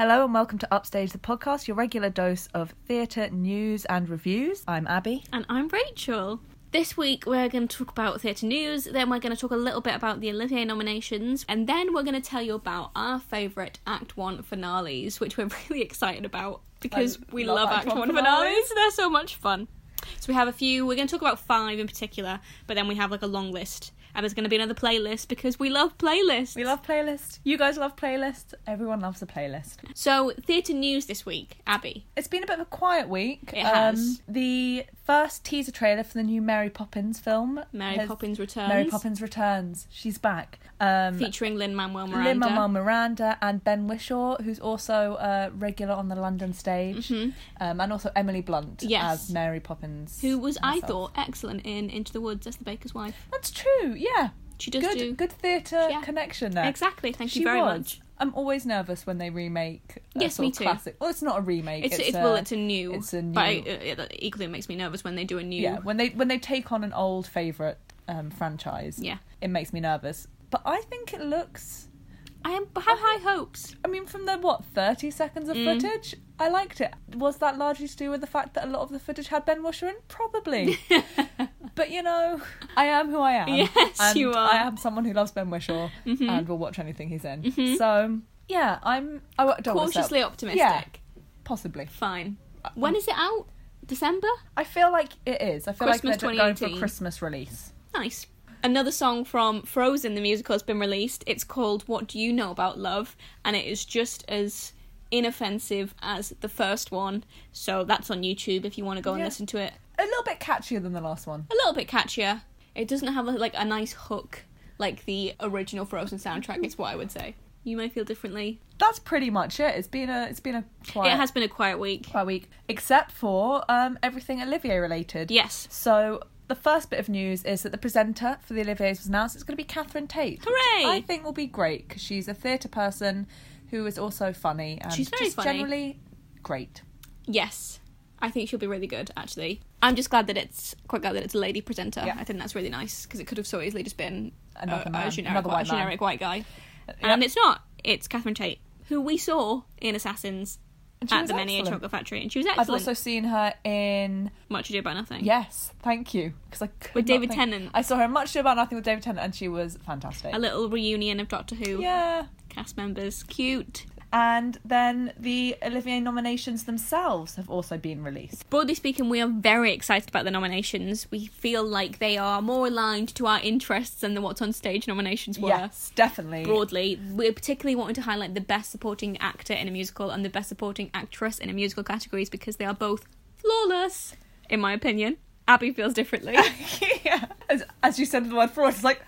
Hello and welcome to Upstage the podcast, your regular dose of theatre news and reviews. I'm Abby. And I'm Rachel. This week we're going to talk about theatre news, then we're going to talk a little bit about the Olivier nominations, and then we're going to tell you about our favourite Act 1 finales, which we're really excited about because I we love love, Act Act 1 1 finales. They're so much fun. So we have a few, we're going to talk about five in particular, but then we have like a long list. And there's going to be another playlist because we love playlists. We love playlists. You guys love playlists. Everyone loves a playlist. So, theatre news this week, Abby. It's been a bit of a quiet week. Um, It has. the first teaser trailer for the new Mary Poppins film. Mary has- Poppins returns. Mary Poppins returns. She's back. Um, Featuring Lin Manuel Miranda. Lin Manuel Miranda and Ben Whishaw, who's also a regular on the London stage, Mhm. um, and also Emily Blunt Yes. as Mary Poppins. Who was, I thought, excellent in Into the Woods as the baker's wife. That's true. Yeah, She does good, do good theatre Yeah. connection there. exactly. Thank she you very was. much. I'm always nervous when they remake. A Yes, sort me of too. Classic. Well, it's not a remake. It's, It's, it's, a, well, it's a new. it's a But new- it, it equally makes me nervous when they do a new. yeah. When they when they take on an old favorite um, franchise, Yeah. it makes me nervous. But I think it looks. I am, have high hopes. I mean, from the what thirty seconds of Mm. footage, I liked it. Was that largely to do with the fact that a lot of the footage had Ben Whishaw in? Probably. but you know, I am who I am. Yes, and you are. I am someone who loves Ben Whishaw Mhm. and will watch anything he's in. Mhm. So yeah, I'm. I don't Cautiously optimistic. Yeah. Possibly. Fine. When is it out? December? I feel like it is. I feel Christmas like they're going for a Christmas release. Nice. Another song from Frozen, the musical, has been released. It's called What Do You Know About Love? And it is just as inoffensive as the first one. So that's on YouTube if you want to go and Yeah. listen to it. A little bit catchier than the last one. A little bit catchier. It doesn't have like a nice hook like the original Frozen soundtrack, is what I would say. You may feel differently. That's pretty much it. It's been a it's been a quiet, It has been a quiet week. quiet week, except for um, everything Olivier related. Yes. So the first bit of news is that the presenter for the Olivier's was announced. It's going to be Catherine Tate. which Hooray! I think will be great because she's a theatre person who is also funny and She's very just funny. generally great. Yes. I think she'll be really good, actually. I'm just glad that it's quite glad that it's a lady presenter. Yeah. I think that's really nice because it could have so easily just been Another a, man, a generic, another white, white man. generic white guy. And it's not. It's Catherine Tate, who we saw in Assassins at the Menier. Chocolate Factory, and she was excellent. I've also seen her in Much Ado About Nothing. Yes, thank you. Because I could With David think- Tennant. I saw her in much Ado about nothing with David Tennant, and she was fantastic. A little reunion of Doctor Who Yeah. cast members. Cute. And then the Olivier nominations themselves have also been released. Broadly speaking, we are very excited about the nominations. We feel like they are more aligned to our interests than the What's on Stage nominations were. Yes, definitely. broadly. We're particularly wanting to highlight the best supporting actor in a musical and the best supporting actress in a musical categories because they are both flawless, in my opinion. Abby feels differently. yeah. As, as you said the word fraud, it's like,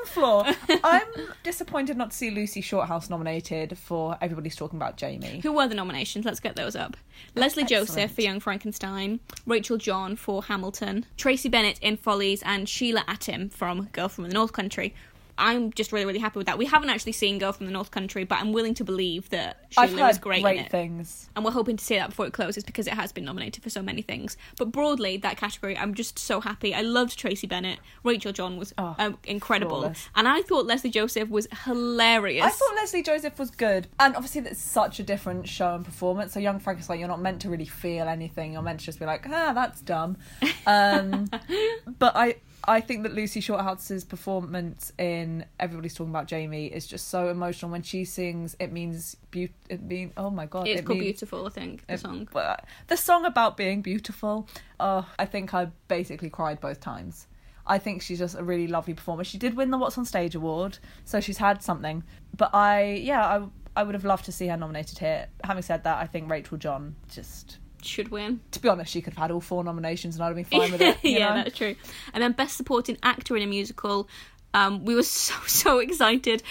I have one flaw. I'm disappointed not to see Lucy Shorthouse nominated for Everybody's Talking About Jamie. Who were the nominations? Let's get those up. Oh, Lesley Excellent. Joseph for Young Frankenstein, Rachel John for Hamilton, Tracie Bennett in Follies, and Sheila Atim from Girl from the North Country. I'm just really, really happy with that. We haven't actually seen Girl from the North Country, but I'm willing to believe that I've Sheila was great, great in it. things. and we're hoping to see that before it closes because it has been nominated for so many things. But broadly, that category, I'm just so happy. I loved Tracie Bennett. Rachel John was Oh, um, incredible, flawless. and I thought Lesley Joseph was hilarious. I thought Lesley Joseph was good, and obviously that's such a different show and performance. So Young Frankenstein, you're not meant to really feel anything. You're meant to just be like, ah, that's dumb. Um, but I, I think that Lucy Shorthouse's performance in Everybody's Talking About Jamie is just so emotional. When she sings, it means beauty. It mean, oh my god, it's it called means- "Beautiful." I think the it- song. but uh, the song about being beautiful. Oh, I think I basically cried both times. I think she's just a really lovely performer. She did win the What's on Stage award, so she's had something. But I, yeah, I, I would have loved to see her nominated here. Having said that, I think Rachel John just, Should win. to be honest, she could have had all four nominations and I'd have been fine with it. yeah, know? that's true. And then best supporting actor in a musical. Um, we were so so excited.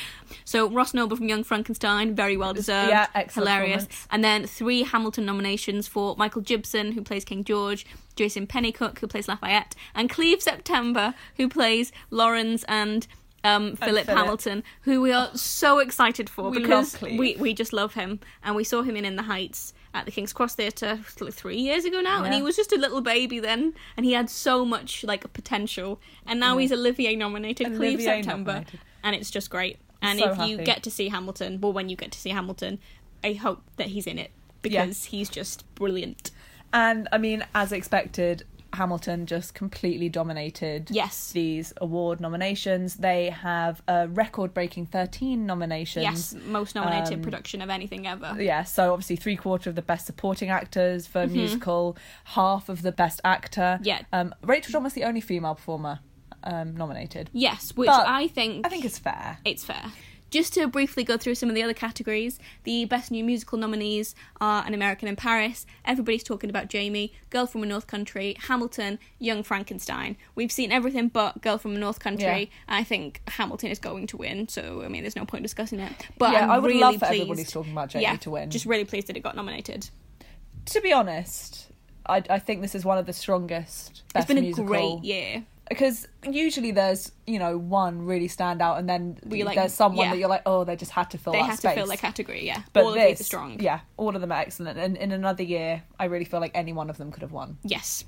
So Ross Noble from Young Frankenstein, very well deserved, Yeah, excellent hilarious. And then three Hamilton nominations for Michael Jibson, who plays King George, Jason Pennycook, who plays Lafayette, and Cleve September, who plays Lawrence and um, Philip Philip. Hamilton, who we are so excited for We because we we just love him, and we saw him in In the Heights at the King's Cross Theatre like three years ago now, and he was just a little baby then, and he had so much like potential, and now Yeah. he's Olivier nominated, Cleve Olivier September, nominated. and it's just great. And So if you get to see Hamilton, well, when you get to see Hamilton, I hope that he's in it because he's just brilliant. And I mean, as expected, Hamilton just completely dominated Yes. these award nominations. They have a record breaking 13 nominations. Yes, most nominated Um, production of anything ever. Yeah, so obviously three quarter of the best supporting actors for a musical, half of the best actor. Mm-hmm. Yeah. Um, Rachel was the only female performer um, nominated. Yes, which But I think I think it's fair. it's fair. Just to briefly go through some of the other categories, the best new musical nominees are An American in Paris, Everybody's Talking About Jamie, Girl from a North Country, Hamilton, Young Frankenstein. We've seen everything but Girl from a North Country. Yeah. I think Hamilton is going to win, so I mean, there's no point discussing it. But yeah, I'm I would really love for pleased. everybody's talking about Jamie yeah, to win. Just really pleased that it got nominated. to be honest, I, I think this is one of the strongest. Best it's been a musical. great year. Because usually there's you know one really stand out and then like, there's someone yeah. that you're like oh they just had to fill They that had space. to fill their category, yeah. but All this, of these are strong. yeah all of them are excellent and in another year I really feel like any one of them could have won Yes.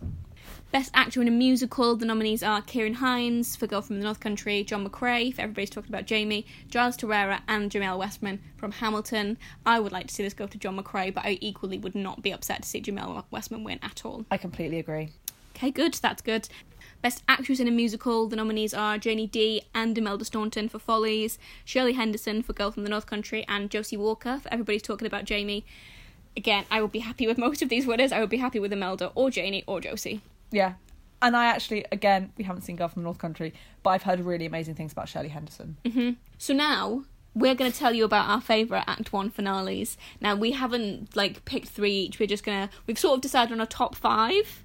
Best actor in a musical, the nominees are Ciarán Hinds for Girl from the North Country, John McCrea for Everybody's Talking About Jamie, Giles Terera, and Jamael Westman from Hamilton. I would like to see this go to John McCrea, but I equally would not be upset to see Jamael Westman win at all. I completely agree Okay, good, that's good. Best actress in a musical, the nominees are Janie Dee and Imelda Staunton for Follies, Shirley Henderson for Girl from the North Country, and Josie Walker for Everybody's Talking About Jamie. Again, I would be happy with most of these winners. I would be happy with Imelda or Janie or Josie. yeah and I actually again we haven't seen Girl from the North Country but I've heard really amazing things about Shirley Henderson mm-hmm. So now we're going to tell you about our favourite Act One finales. Now we haven't like picked three each. We're just gonna we've sort of decided on a top five,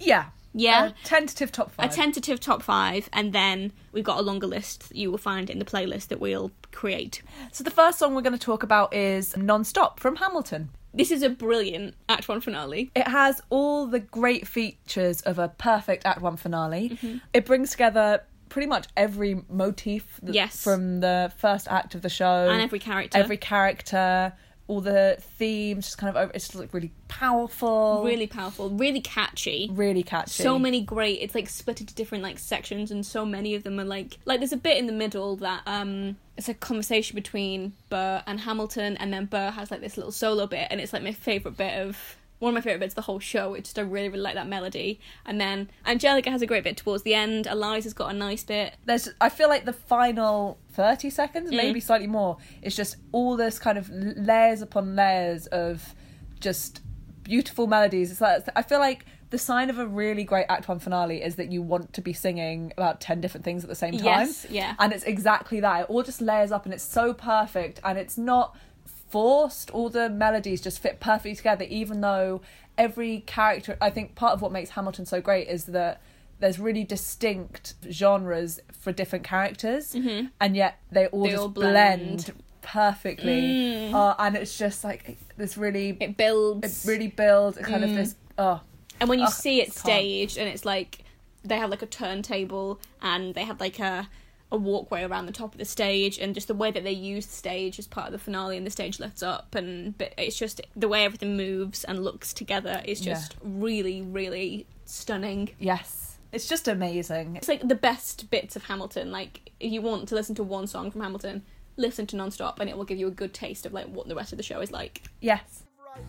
yeah Yeah. A tentative top five. a tentative top five, and then we've got a longer list that you will find in the playlist that we'll create. so the first song we're going to talk about is Non-Stop from Hamilton This is a brilliant Act One finale. It has all the great features of a perfect Act One finale. Mm-hmm. It brings together pretty much every motif th- Yes. from the first act of the show, And every character. every character, all the themes. Just kind of over. It's just like really powerful, really powerful, really catchy. really catchy. So many great. It's like split into different like sections, and so many of them are like like. There's a bit in the middle that um it's a conversation between Burr and Hamilton, and then Burr has like this little solo bit, and it's like my favorite bit of one of my favorite bits of the whole show. It's just I really really like that melody, and then Angelica has a great bit towards the end. Eliza's got a nice bit. There's, I feel like the final thirty seconds, Mm. maybe slightly more, is just all this kind of layers upon layers of just beautiful melodies. It's like I feel like the sign of a really great Act One finale is that you want to be singing about ten different things at the same time. Yes, yeah. and it's exactly that. It all just layers up, and it's so perfect, and it's not forced. All the melodies just fit perfectly together, even though every character. I think part of what makes Hamilton so great is that there's really distinct genres for different characters, and yet they all Mm-hmm. They just all blend. blend. perfectly. Uh, and it's just like this really, it, builds It really builds a kind of this. Oh, And when you Ugh, see it staged, and it's like they have like a turntable, and they have like a a walkway around the top of the stage, and just the way that they use the stage as part of the finale, and the stage lifts up, and but it's just the way everything moves and looks together is Yeah. just really, really stunning. yes, it's just amazing. It's like the best bits of Hamilton. Like if you want to listen to one song from Hamilton, listen to Nonstop, and it will give you a good taste of like what the rest of the show is like. Yes. right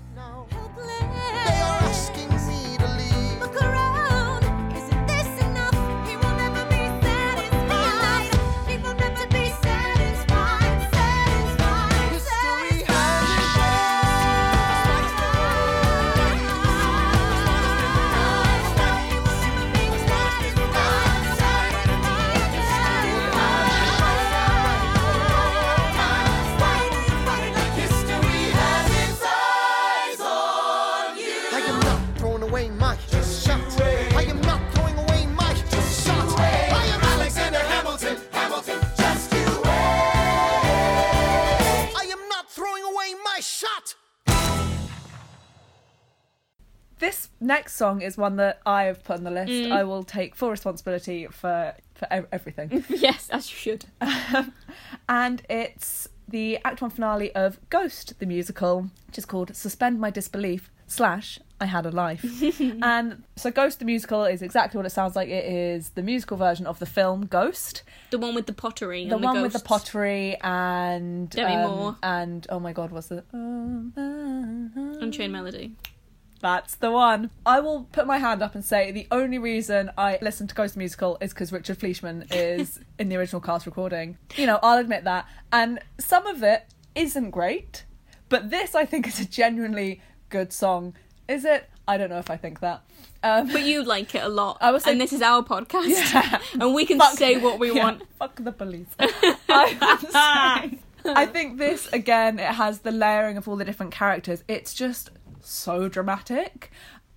song is one that I have put on the list. Mm. I will take full responsibility for for everything. yes, as you should. and it's the Act One finale of Ghost, the musical, which is called "Suspend My Disbelief." slash I had a life. and so Ghost the musical is exactly what it sounds like. It is the musical version of the film Ghost. The one with the pottery. The one with the pottery and Demi um, Moore. and oh my god, what's the Unchained Melody. That's the one. I will put my hand up and say the only reason I listen to Ghost Musical is because Richard Fleeshman is in the original cast recording. You know, I'll admit that. And some of it isn't great, but this I think is a genuinely good song. Is it? I don't know if I think that. Um, But you like it a lot. I was and this is our podcast. Yeah. and we can Fuck- say what we yeah, want. Fuck the police. I, I think this again. It has the layering of all the different characters. It's just so dramatic.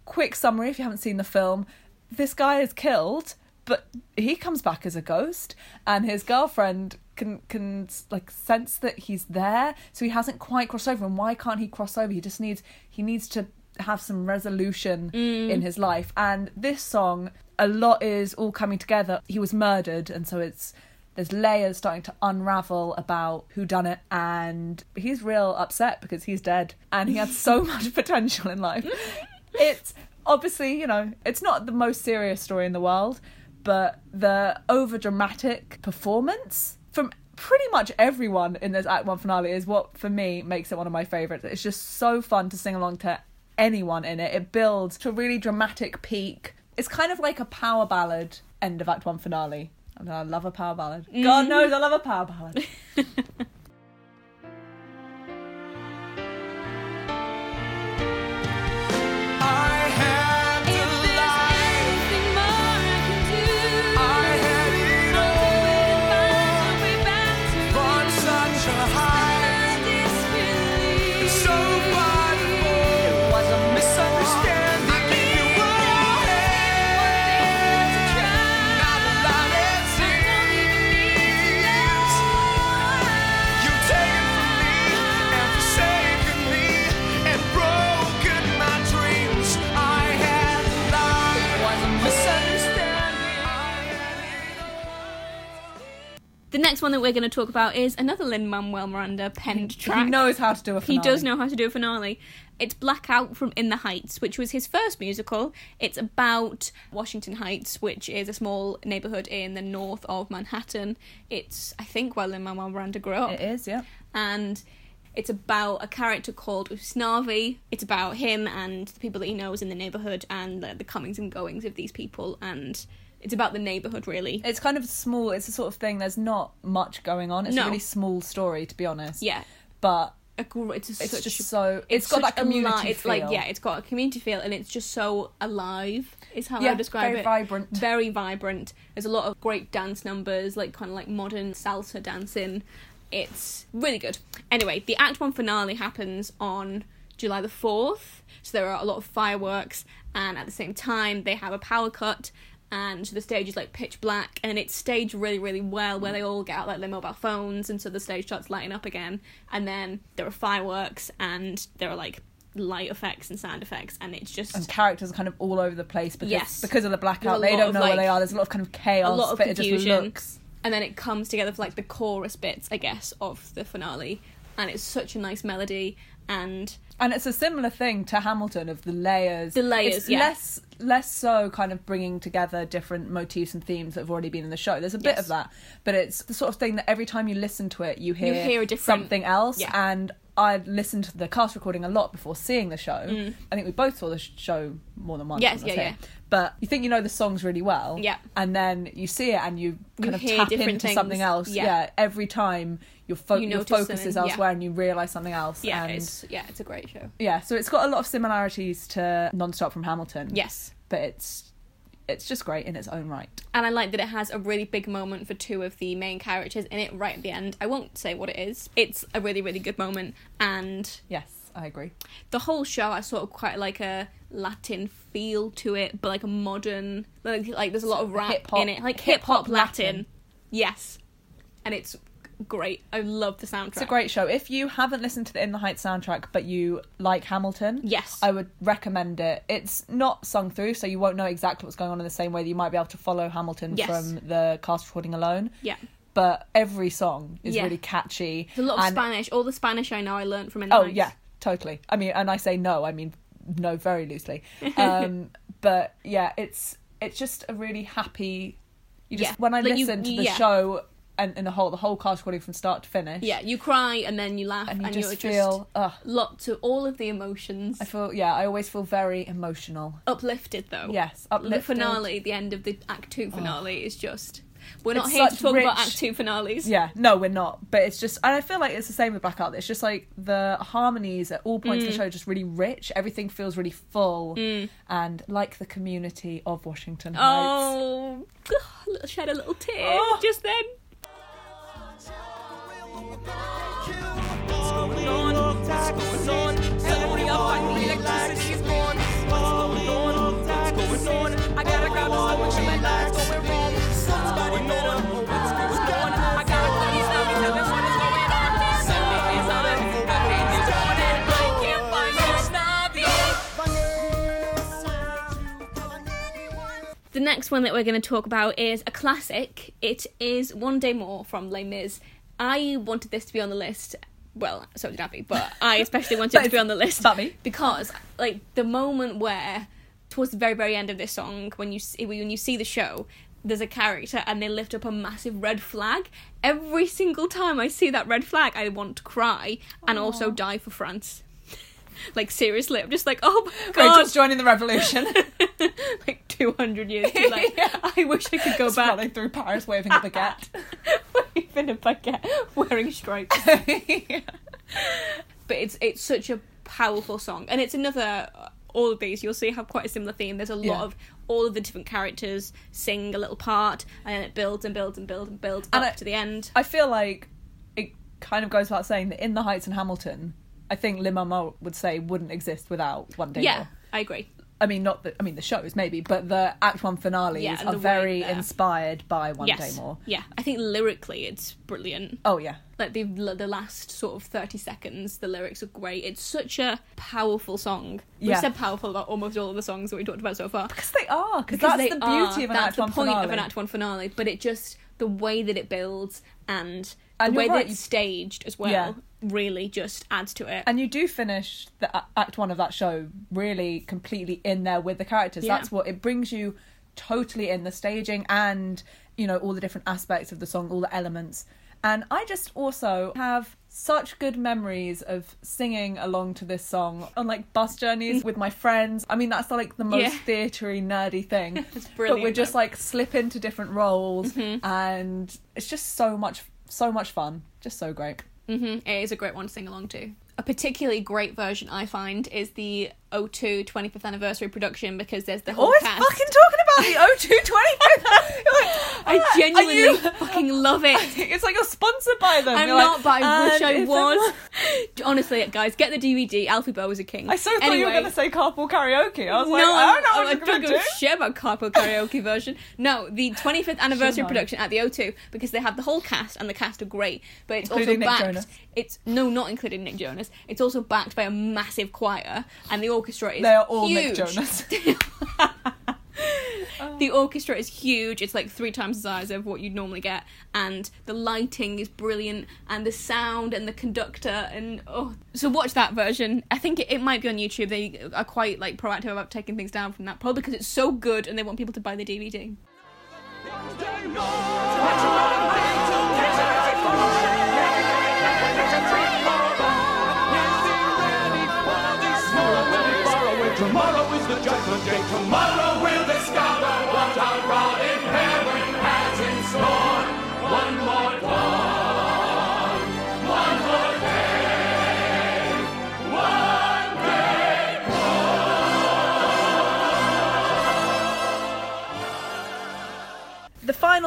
Quick summary: if you haven't seen the film, this guy is killed, but he comes back as a ghost, and his girlfriend can can like sense that he's there. So he hasn't quite crossed over. And why can't he cross over? He just needs he needs to have some resolution mm. in his life. And this song, a lot is all coming together. He was murdered, and so it's there's layers starting to unravel about who done it, and he's real upset because he's dead, and he had so much potential in life. It's obviously you know it's not the most serious story in the world, but the over dramatic performance from pretty much everyone in this Act One finale is what for me makes it one of my favourites. It's just so fun to sing along to anyone in it. It builds to a really dramatic peak. It's kind of like a power ballad end of Act One finale. I, mean, I love a power ballad. Mm-hmm. God knows I love a power ballad. The next one that we're going to talk about is another Lin Manuel Miranda penned track. He knows how to do a finale. He does know how to do a finale. It's Blackout from In the Heights, which was his first musical. It's about Washington Heights, which is a small neighborhood in the north of Manhattan. It's, I think, where Lin Manuel Miranda grew up. It is, yeah. and it's about a character called Usnavi. It's about him and the people that he knows in the neighborhood and the, the comings and goings of these people, and it's about the neighborhood really. It's kind of small. It's the sort of thing. There's not much going on. It's No. a really small story, to be honest. yeah, But a gr- it's, a, it's such just so. it's got such that community It's feel. like yeah, it's got a community feel, and it's just so alive. Is how I describe very it. vibrant. Very vibrant. There's a lot of great dance numbers, like kind of like modern salsa dancing. It's really good. Anyway, the Act One finale happens on July the fourth, so there are a lot of fireworks, and at the same time they have a power cut. And the stage is like pitch black, and it's staged really, really well. Where they all get out like their mobile phones, and so the stage starts lighting up again. And then there are fireworks, and there are like light effects and sound effects, and it's just and characters are kind of all over the place because Yes. because of the blackout. They don't know where they are. There's a lot of kind of chaos, a lot of but it just confusion. looks. and then it comes together for like the chorus bits, I guess, of the finale, and it's such a nice melody. And And it's a similar thing to Hamilton of the layers. The layers, It's yeah. less less so kind of bringing together different motifs and themes that have already been in the show. There's a bit Yes. of that, but it's the sort of thing that every time you listen to it, you hear, hear a different- something else. Yeah. And I listened to the cast recording a lot before seeing the show. Mm. I think we both saw the show more than once. Yes, when I was yeah, yeah. But you think you know the songs really well, Yeah. and then you see it and you kind of tap into things. something else. Yeah. every time your fo- You your focus is yeah. elsewhere and you realise something else. yeah, and it's yeah, it's a great show. yeah, so it's got a lot of similarities to Non-Stop from Hamilton. Yes. but it's it's just great in its own right. And I like that it has a really big moment for two of the main characters in it right at the end. I won't say what it is. It's a really, really good moment. And Yes, I agree. the whole show has sort of quite like a Latin feel to it, but like a modern like, like there's a lot of rap Hip-hop- in it. Like hip hop Latin. Latin. Yes. And it's great. I love the soundtrack. It's a great show. If you haven't listened to the In the Heights soundtrack, but you like Hamilton, Yes. I would recommend it. It's not sung through, so you won't know exactly what's going on in the same way that you might be able to follow Hamilton Yes. from the cast recording alone. Yeah. But every song is Yeah. really catchy. There's a lot of and- Spanish. All the Spanish I know I learned from In the Oh Heights. yeah, totally. I mean, and I say no, I mean no very loosely. Um, but yeah, it's it's just a really happy. You just Yeah, when I like you- listen to the yeah. show and, and the whole the whole cast recording from start to finish. Yeah, you cry and then you laugh and and, you you're just just feel. ugh, lots of all of the emotions. I feel yeah. I always feel very emotional. uplifted though. Yes, The finale, the end of the Act Two finale is just. We're not It's here to talk about Act Two finales. Yeah, no, we're not. But it's just, and I feel like it's the same with Blackout. It's just like the harmonies at all points Mm. of the show are just really rich. Everything feels really full, and like the community of Washington Heights. Oh, shed a little tear Oh. just then. Next one that we're going to talk about is a classic. It is One Day More from Les Mis. I wanted this to be on the list. Well, so did Abby, but I especially wanted it to be on the list me. because, like, the moment where, towards the very, very end of this song, when you see, when you see the show, there's a character and they lift up a massive red flag. Every single time I see that red flag, I want to cry and also die for France. Like seriously, I'm just like, oh my god, just joining the revolution. like 200 years too late. I wish I could go back. running through Paris waving a baguette. Waving a baguette, wearing stripes. But it's it's such a powerful song, and it's another. Uh, all of these, you'll see, have quite a similar theme. There's a lot Yeah. of all of the different characters sing a little part, and then it builds and builds and builds and builds And up I- to the end. I feel like it kind of goes without saying that in the Heights and Hamilton, I think Lin Manuel would say wouldn't exist without One Day yeah, More. I agree. I mean, not the. I mean, the shows maybe, but the Act One finales Yeah, and are the way very they're- inspired by One yes, Day More. yeah. I think lyrically, it's brilliant. Oh yeah, like the the last sort of 30 seconds the lyrics are great it's such a powerful song we've Yeah. said powerful about almost all of the songs that we talked about so far because they are. Because that's they the beauty are. of an that's Act the One point finale. of an act one finale but it just the way that it builds and, And the way you're right, that it's you- staged as well Yeah. Really just adds to it. And you do finish the act one of that show really completely in there with the characters. Yeah. that's what it brings you totally in the staging and you know all the different aspects of the song all the elements. And i just also have such good memories of singing along to this song on like bus journeys with my friends. I mean that's like the most Yeah. theatery nerdy thing. It's but brilliant, we just like slip into different roles Mm-hmm. and it's just so much so much fun. Just so great hmm It is a great one to sing along to. A particularly great version I find is the O2 25th anniversary production because there's the whole always cast. fucking talking about the O2 25th. I genuinely fucking love it. It's like you're sponsored by them. I'm You're like, not, but I wish I was. Honestly, guys, get the DVD. Alfie Boe was a king. I so thought anyway, you were going to say carpool karaoke. I was like, no, oh, I don't know I what don't going to give a shit about carpool karaoke version. No, the 25th anniversary production at the O2 because they have the whole cast and the cast are great, but it's Including also backed. Jonas. It's no, not including Nick Jonas. It's also backed by a massive choir, and the orchestra is They are all huge. Nick Jonas. The orchestra is huge. It's like three times the size of what you'd normally get, and the lighting is brilliant, and the sound and the conductor and oh. So watch that version. I think it, it might be on YouTube. They are quite like proactive about taking things down from that, probably because it's so good and they want people to buy the DVD.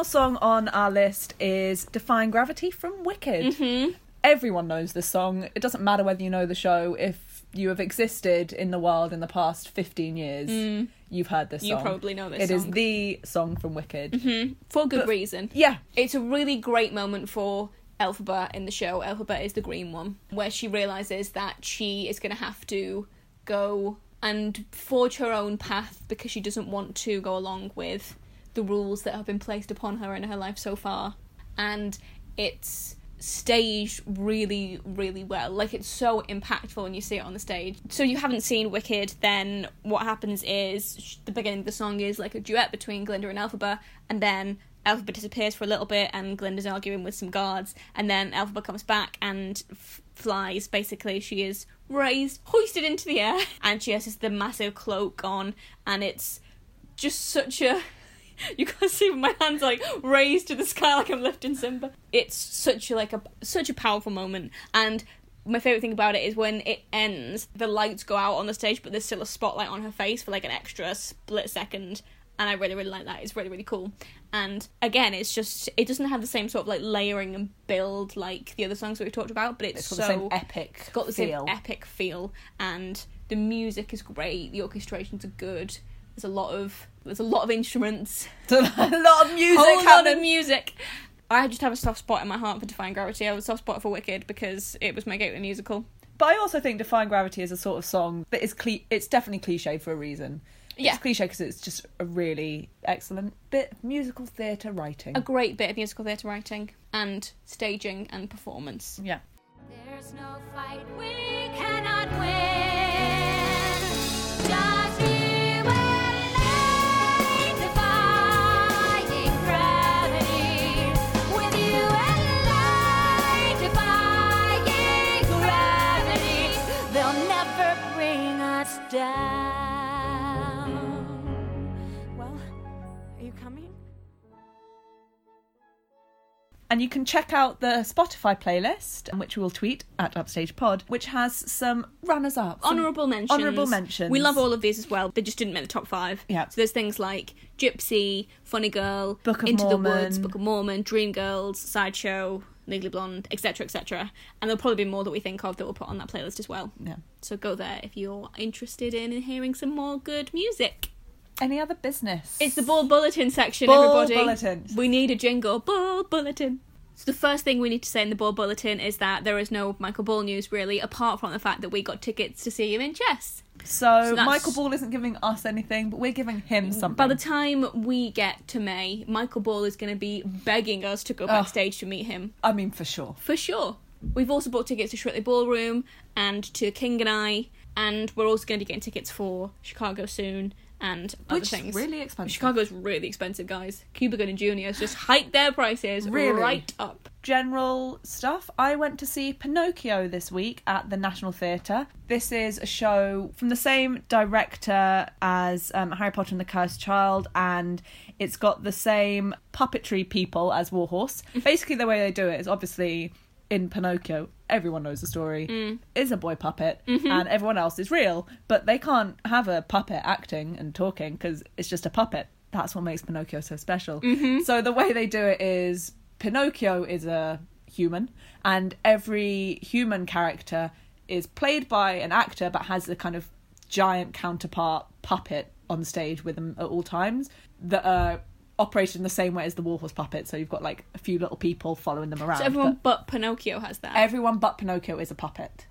Final song on our list is Defying Gravity from Wicked. Mm-hmm. Everyone knows this song. It doesn't matter whether you know the show. If you have existed in the world in the past 15 years, you've heard this Mm. You song. probably know this It is song. Mm-hmm. the song from Wicked. For good But- reason. Yeah. It's a really great moment for Elphaba in the show. Elphaba is the green one, where she realizes that she is going to have to go and forge her own path because she doesn't want to go along with the rules that have been placed upon her in her life so far. And it's staged really, really well. Like it's so impactful when you see it on the stage. So you haven't seen Wicked, then what happens is the beginning of the song is like a duet between Glinda and Elphaba, and then Elphaba disappears for a little bit, and Glinda's arguing with some guards, and then Elphaba comes back and f- flies. Basically, she is raised, hoisted into the air, and she has this the massive cloak on, and it's just such a you can't see my hands like raised to the sky like I'm lifting Simba. It's such a like a such a powerful moment and my favorite thing about it is when it ends the lights go out on the stage but there's still a spotlight on her face for like an extra split second and I really really like that. It's really really cool. And again, it's just it doesn't have the same sort of like layering and build like the other songs that we've talked about, but it's, It's got so the same epic it's got the feel. same epic feel and the music is great the orchestrations are good there's a lot of there's a lot of instruments a lot of music whole lot of music i just have a soft spot in my heart for defying gravity i have a soft spot for wicked because it was my gateway musical But I also think Defying Gravity is a sort of song that is cle- it's definitely cliche for a reason. Yeah. It's cliche because it's just a really excellent bit of musical theatre writing. a great bit of musical theatre writing and staging and performance yeah. There's no fight we cannot win. Just And you can check out the Spotify playlist, which we will tweet at Upstage Pod, which has some runners up. honorable mentions. Honourable mentions. We love all of these as well. They just didn't make the top five. Yeah. So there's things like Gypsy, Funny Girl, Book of Into Mormon. the Woods, Book of Mormon, Dreamgirls, Sideshow, Legally Blonde, etc., etc. And there'll probably be more that we think of that we'll put on that playlist as well. Yeah. So go there if you're interested in hearing some more good music. Any other business? It's the ball bulletin section, Ball everybody. bulletin. We need a jingle. Ball bulletin. So the first thing we need to say in the ball bulletin is that there is no Michael Ball news really, apart from the fact that we got tickets to see him in chess. So, So Michael Ball isn't giving us anything, but we're giving him something. By the time we get to May, Michael Ball is going to be begging us to go backstage to meet him. I mean, for sure. For sure. We've also bought tickets to Strictly Ballroom and to King and I, and we're also going to be getting tickets for Chicago soon and other Which is things. really expensive. Chicago's really expensive, guys. Cuba Gooding Jr. has just hiked their prices Really? right up. general stuff, I went to see Pinocchio this week at the National Theatre. This is a show from the same director as um, Harry Potter and the Cursed Child, and it's got the same puppetry people as Warhorse. Basically, the way they do it is obviously in Pinocchio, everyone knows the story, mm. is a boy puppet, mm-hmm. and everyone else is real, but they can't have a puppet acting and talking because it's just a puppet. That's what makes Pinocchio so special. Mm-hmm. So the way they do it is Pinocchio is a human, and every human character is played by an actor but has a kind of giant counterpart puppet on stage with them at all times that are operated in the same way as the Warhorse puppet. So you've got like a few little people following them around. So everyone but but Pinocchio has that. everyone but Pinocchio is a puppet.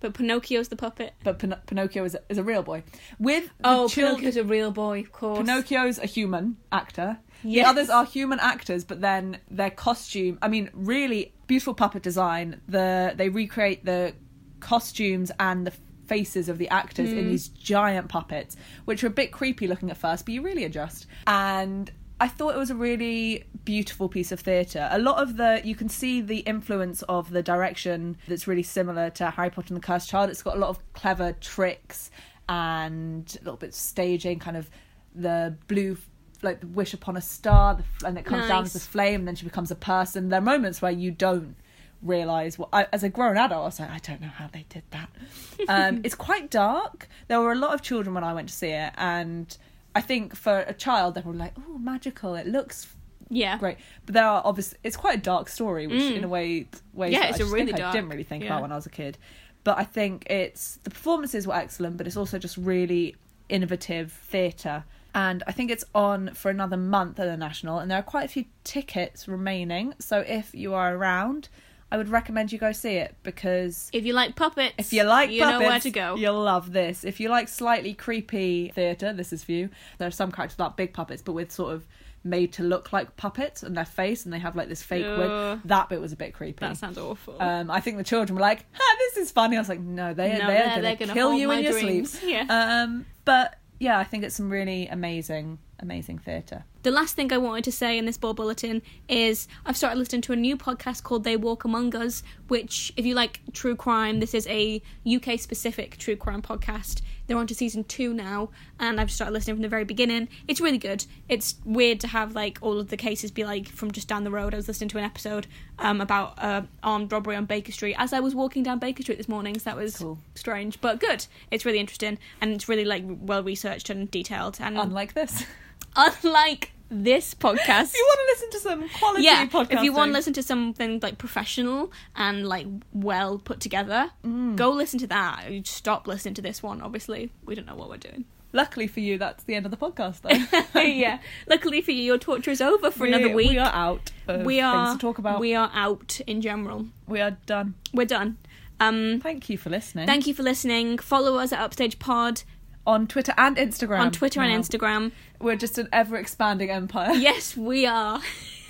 but Pinocchio's the puppet. But Pin- Pinocchio is a, is a real boy. With Oh, children, Pinocchio's a real boy, of course. Pinocchio's a human actor. Yes. The others are human actors, but then their costume. I mean, really beautiful puppet design. The they recreate the costumes and the faces of the actors Hmm. in these giant puppets, which are a bit creepy looking at first, but you really adjust. And I thought it was a really beautiful piece of theatre. A lot of the you can see the influence of the direction that's really similar to Harry Potter and the Cursed Child. It's got a lot of clever tricks and a little bit of staging, kind of the blue like the wish upon a star the, and it comes down as Nice. this flame and then she becomes a person there are moments where you don't realize what I, as a grown adult i was like i don't know how they did that um, it's quite dark there were a lot of children when i went to see it and i think for a child they were like oh magical it looks Yeah. great but there are obviously it's quite a dark story which in a way ways Mm. Yeah, it's I a really think I didn't really think yeah. about when i was a kid but i think it's the performances were excellent but it's also just really innovative theatre and I think it's on for another month at the National, and there are quite a few tickets remaining. So if you are around, I would recommend you go see it because If you like puppets, if you like you puppets, know where to go. You'll love this. If you like slightly creepy theatre, this is for you. There are some characters that big puppets, but with sort of made to look like puppets and their face, and they have like this fake Ugh. wig. That bit was a bit creepy. That sounds awful. Um, I think the children were like, ha, "This is funny." I was like, "No, they No, they they're- are going gonna kill you in your sleep." Yeah. Um, but yeah, I think it's some really amazing, amazing theatre. The last thing I wanted to say in this ball bulletin is I've started listening to a new podcast called They Walk Among Us, which, if you like true crime, this is a UK specific true crime podcast. They're on to season two now, and I've started listening from the very beginning. It's really good. It's weird to have like all of the cases be like from just down the road. I was listening to an episode um, about uh, armed robbery on Baker Street as I was walking down Baker Street this morning, so that was Cool. strange but good. It's really interesting and it's really like well researched and detailed. And Unlike this, unlike this podcast. if you want to listen to some quality yeah, podcasting, if you want to listen to something like professional and like well put together, go listen to that. You Stop listening to this one. Obviously, we don't know what we're doing. Luckily for you, that's the end of the podcast, though. yeah. Luckily for you, your torture is over for We- another week. We are out. We are. things to talk about. We are out in general. we are done. We're done. Um, Thank you for listening. thank you for listening. Follow us at Upstage Pod on Twitter and Instagram. on Twitter now. and Instagram. We're just an ever expanding empire. Yes, we are.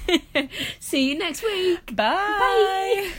See you next week. Bye. Bye.